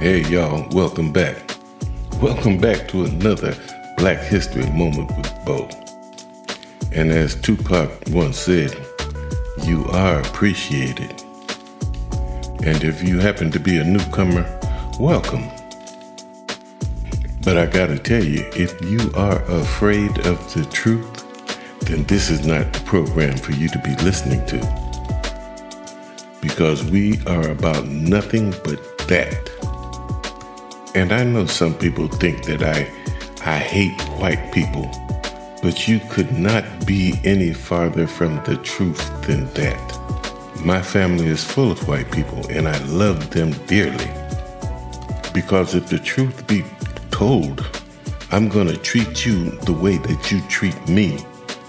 Hey, y'all, welcome back. Welcome back to another Black History Moment with Bo. And as Tupac once said, you are appreciated. And if you happen to be a newcomer, welcome. But I gotta tell you, if you are afraid of the truth, then this is not the program for you to be listening to. Because we are about nothing but that. And I know some people think that I, I hate white people, but you could not be any farther from the truth than that. My family is full of white people, and I love them dearly. Because if the truth be told, I'm going to treat you the way that you treat me,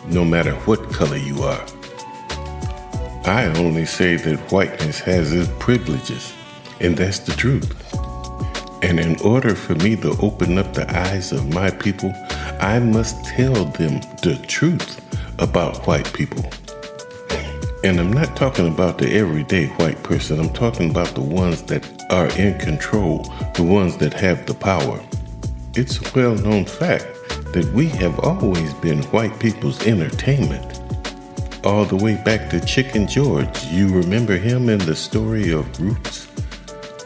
no matter what color you are. I only say that whiteness has its privileges, and that's the truth. And in order for me to open up the eyes of my people, I must tell them the truth about white people. And I'm not talking about the everyday white person, I'm talking about the ones that are in control, the ones that have the power. It's a well known fact that we have always been white people's entertainment. All the way back to Chicken George. You remember him in the story of Roots?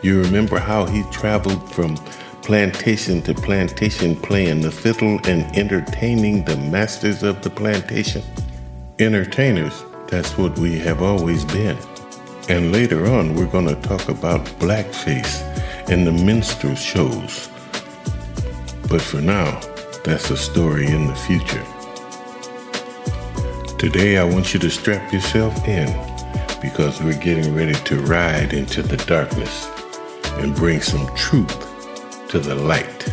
You remember how he traveled from plantation to plantation playing the fiddle and entertaining the masters of the plantation? Entertainers, that's what we have always been. And later on, we're going to talk about blackface and the minstrel shows. But for now, that's a story in the future. Today, I want you to strap yourself in because we're getting ready to ride into the darkness and bring some truth to the light.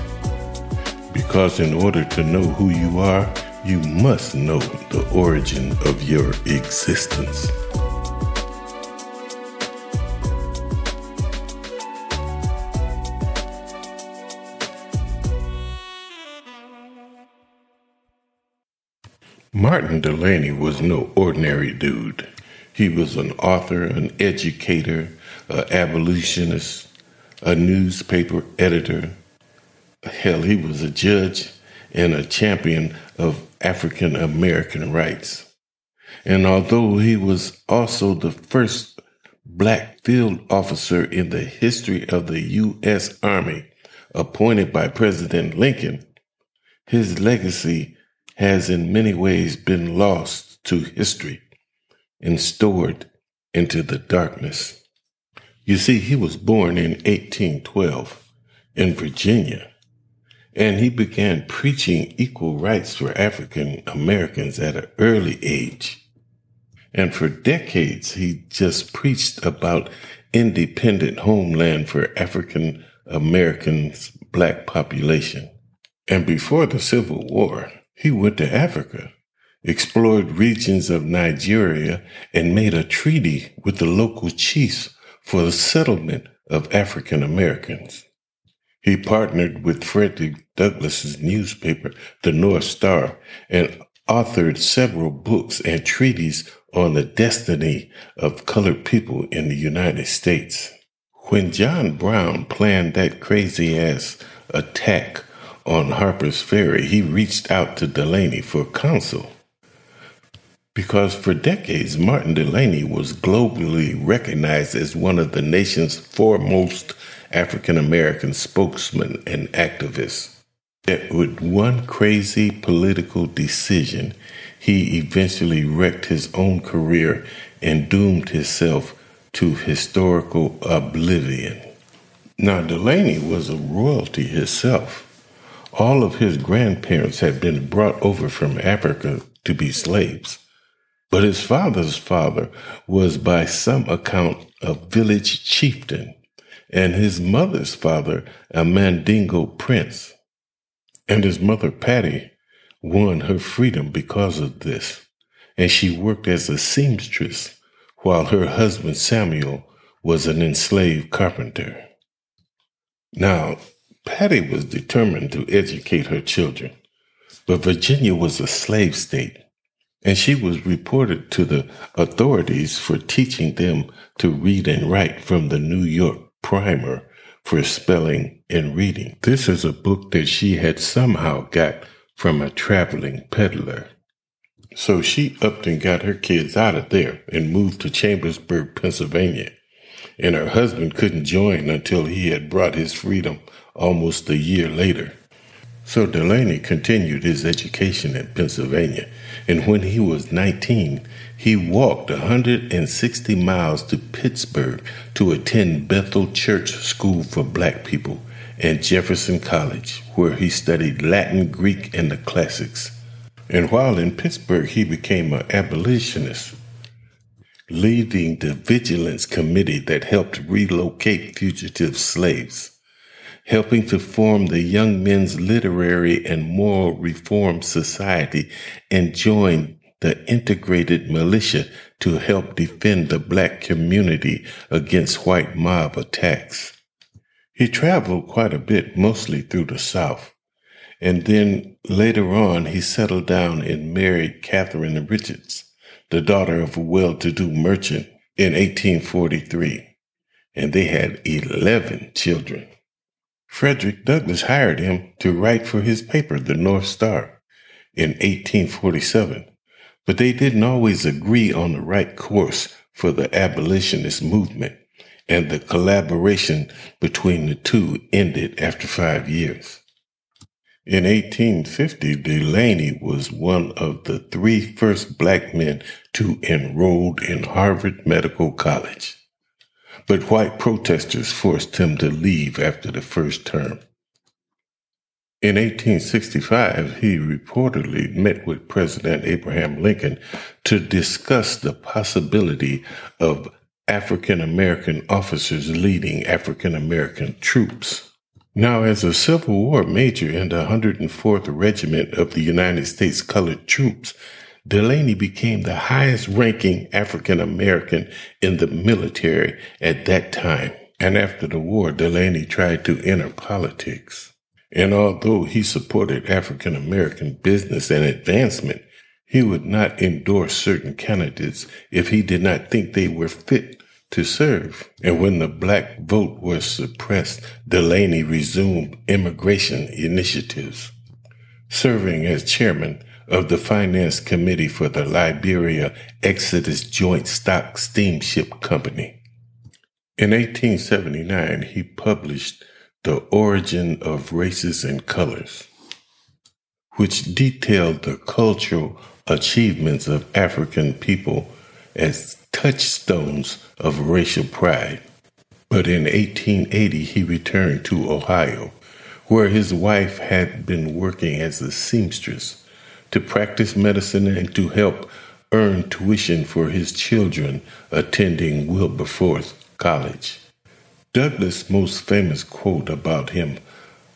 Because in order to know who you are, you must know the origin of your existence. Martin Delany was no ordinary dude. He was an author, an educator, an abolitionist, a newspaper editor. Hell, he was a judge and a champion of African American rights. And although he was also the first black field officer in the history of the U.S. Army appointed by President Lincoln, his legacy has in many ways been lost to history and stored into the darkness. You see, he was born in 1812 in Virginia, and he began preaching equal rights for African Americans at an early age. And for decades, he just preached about independent homeland for African Americans' black population. And before the Civil War, he went to Africa, explored regions of Nigeria, and made a treaty with the local chiefs for the settlement of African Americans. He partnered with Frederick Douglass's newspaper, The North Star, and authored several books and treatises on the destiny of colored people in the United States. When John Brown planned that crazy ass attack on Harper's Ferry, he reached out to Delany for counsel. Because for decades, Martin Delany was globally recognized as one of the nation's foremost African American spokesmen and activists. Yet, with one crazy political decision, he eventually wrecked his own career and doomed himself to historical oblivion. Now, Delany was a royalty himself. All of his grandparents had been brought over from Africa to be slaves. But his father's father was by some account a village chieftain, and his mother's father a Mandingo prince. And his mother Patty won her freedom because of this, and she worked as a seamstress while her husband Samuel was an enslaved carpenter. Now, Patty was determined to educate her children, but Virginia was a slave state and she was reported to the authorities for teaching them to read and write from the New York Primer for spelling and reading. This is a book that she had somehow got from a traveling peddler. So she upped and got her kids out of there and moved to Chambersburg, Pennsylvania. And her husband couldn't join until he had brought his freedom almost a year later. So Delany continued his education in Pennsylvania, and when he was 19, he walked 160 miles to Pittsburgh to attend Bethel Church School for Black People and Jefferson College, where he studied Latin, Greek, and the classics. And while in Pittsburgh, he became an abolitionist, leading the Vigilance Committee that helped relocate fugitive slaves helping to form the Young Men's Literary and Moral Reform Society, and joined the integrated militia to help defend the black community against white mob attacks. He traveled quite a bit, mostly through the South. And then later on, he settled down and married Catherine Richards, the daughter of a well to do merchant, in 1843. And they had 11 children. Frederick Douglass hired him to write for his paper, the North Star, in 1847, but they didn't always agree on the right course for the abolitionist movement, and the collaboration between the two ended after five years. In 1850, Delany was one of the three first black men to enroll in Harvard Medical College but white protesters forced him to leave after the first term. In 1865, he reportedly met with President Abraham Lincoln to discuss the possibility of African American officers leading African American troops. Now, as a Civil War major in the 104th Regiment of the United States Colored Troops, Delany became the highest ranking African American in the military at that time. And after the war, Delany tried to enter politics. And although he supported African American business and advancement, he would not endorse certain candidates if he did not think they were fit to serve. And when the black vote was suppressed, Delany resumed immigration initiatives. Serving as chairman of the Finance Committee for the Liberia Exodus Joint Stock Steamship Company. In 1879, he published The Origin of Races and Colors, which detailed the cultural achievements of African people as touchstones of racial pride. But in 1880, he returned to Ohio, where his wife had been working as a seamstress to practice medicine and to help earn tuition for his children attending Wilberforce College. Douglass' most famous quote about him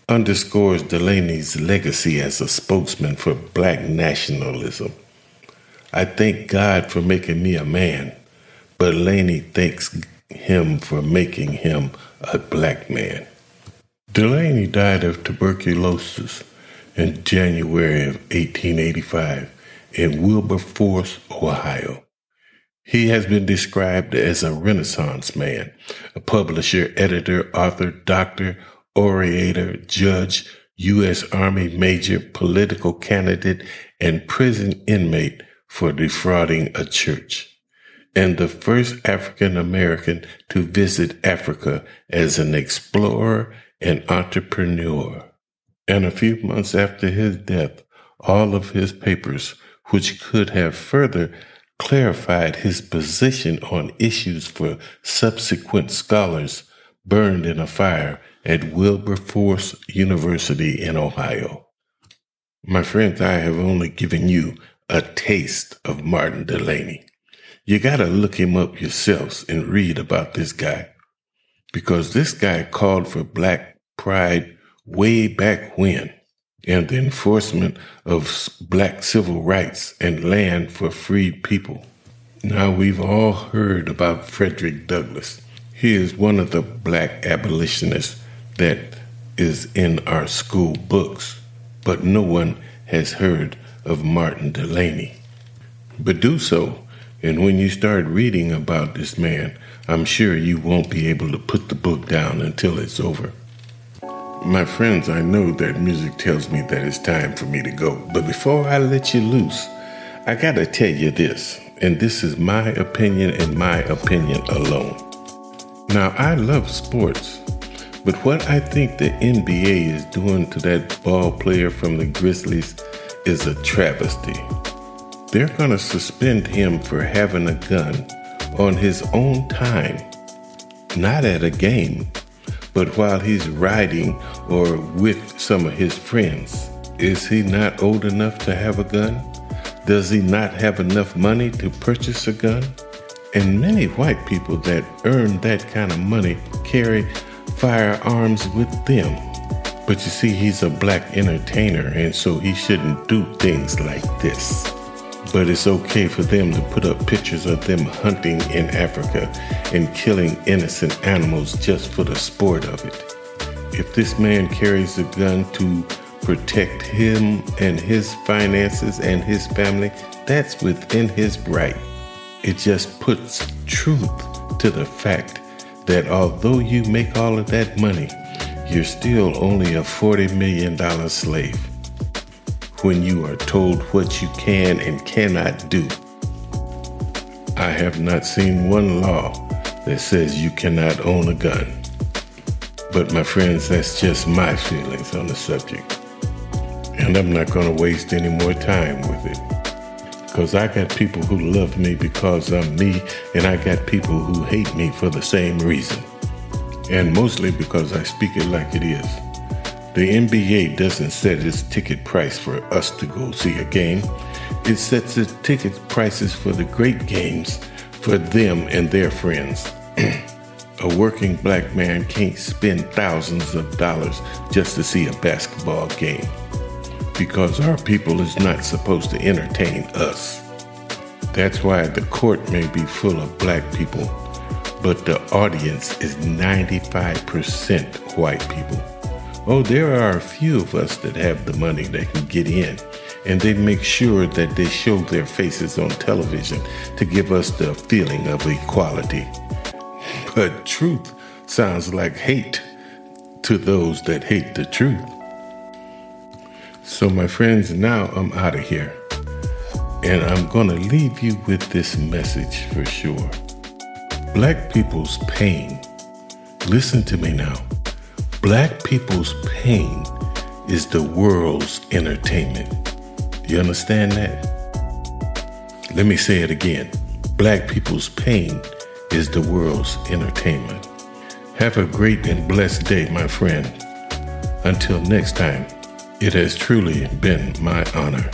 underscores Delany's legacy as a spokesman for black nationalism. I thank God for making me a man, but Delany thanks him for making him a black man. Delany died of tuberculosis in January of 1885 in Wilberforce, Ohio. He has been described as a Renaissance man, a publisher, editor, author, doctor, orator, judge, U.S. Army major, political candidate, and prison inmate for defrauding a church, and the first African American to visit Africa as an explorer and entrepreneur and a few months after his death, all of his papers, which could have further clarified his position on issues for subsequent scholars, burned in a fire at Wilberforce University in Ohio. My friends, I have only given you a taste of Martin Delany. You gotta look him up yourselves and read about this guy. Because this guy called for black pride way back when and the enforcement of black civil rights and land for freed people. Now, we've all heard about Frederick Douglass. He is one of the black abolitionists that is in our school books, but no one has heard of Martin Delany. But do so And when you start reading about this man, I'm sure you won't be able to put the book down until it's over. My friends, I know that music tells me that it's time for me to go. But before I let you loose, I gotta tell you this, and this is my opinion and my opinion alone. Now, I love sports, but what I think the NBA is doing to that ball player from the Grizzlies is a travesty. They're gonna suspend him for having a gun on his own time, not at a game but while he's riding or with some of his friends, is he not old enough to have a gun? Does he not have enough money to purchase a gun? And many white people that earn that kind of money carry firearms with them. But you see, he's a black entertainer, and so he shouldn't do things like this but it's okay for them to put up pictures of them hunting in Africa and killing innocent animals just for the sport of it. If this man carries a gun to protect him and his finances and his family, that's within his right. It just puts truth to the fact that although you make all of that money, you're still only a $40 million slave when you are told what you can and cannot do. I have not seen one law that says you cannot own a gun. But my friends, that's just my feelings on the subject. And I'm not going to waste any more time with it. Because I got people who love me because I'm me, and I got people who hate me for the same reason. And mostly because I speak it like it is. The NBA doesn't set its ticket price for us to go see a game. It sets its ticket prices for the great games for them and their friends. a working black man can't spend thousands of dollars just to see a basketball game because our people is not supposed to entertain us. That's why the court may be full of black people, but the audience is 95% white people. Oh, there are a few of us that have the money that can get in, and they make sure that they show their faces on television to give us the feeling of equality. But truth sounds like hate to those that hate the truth. So, my friends, now I'm out of here. And I'm going to leave you with this message for sure. Black people's pain, listen to me now Black people's pain is the world's entertainment. You understand that? Let me say it again. Black people's pain is the world's entertainment. Have a great and blessed day, my friend. Until next time, it has truly been my honor.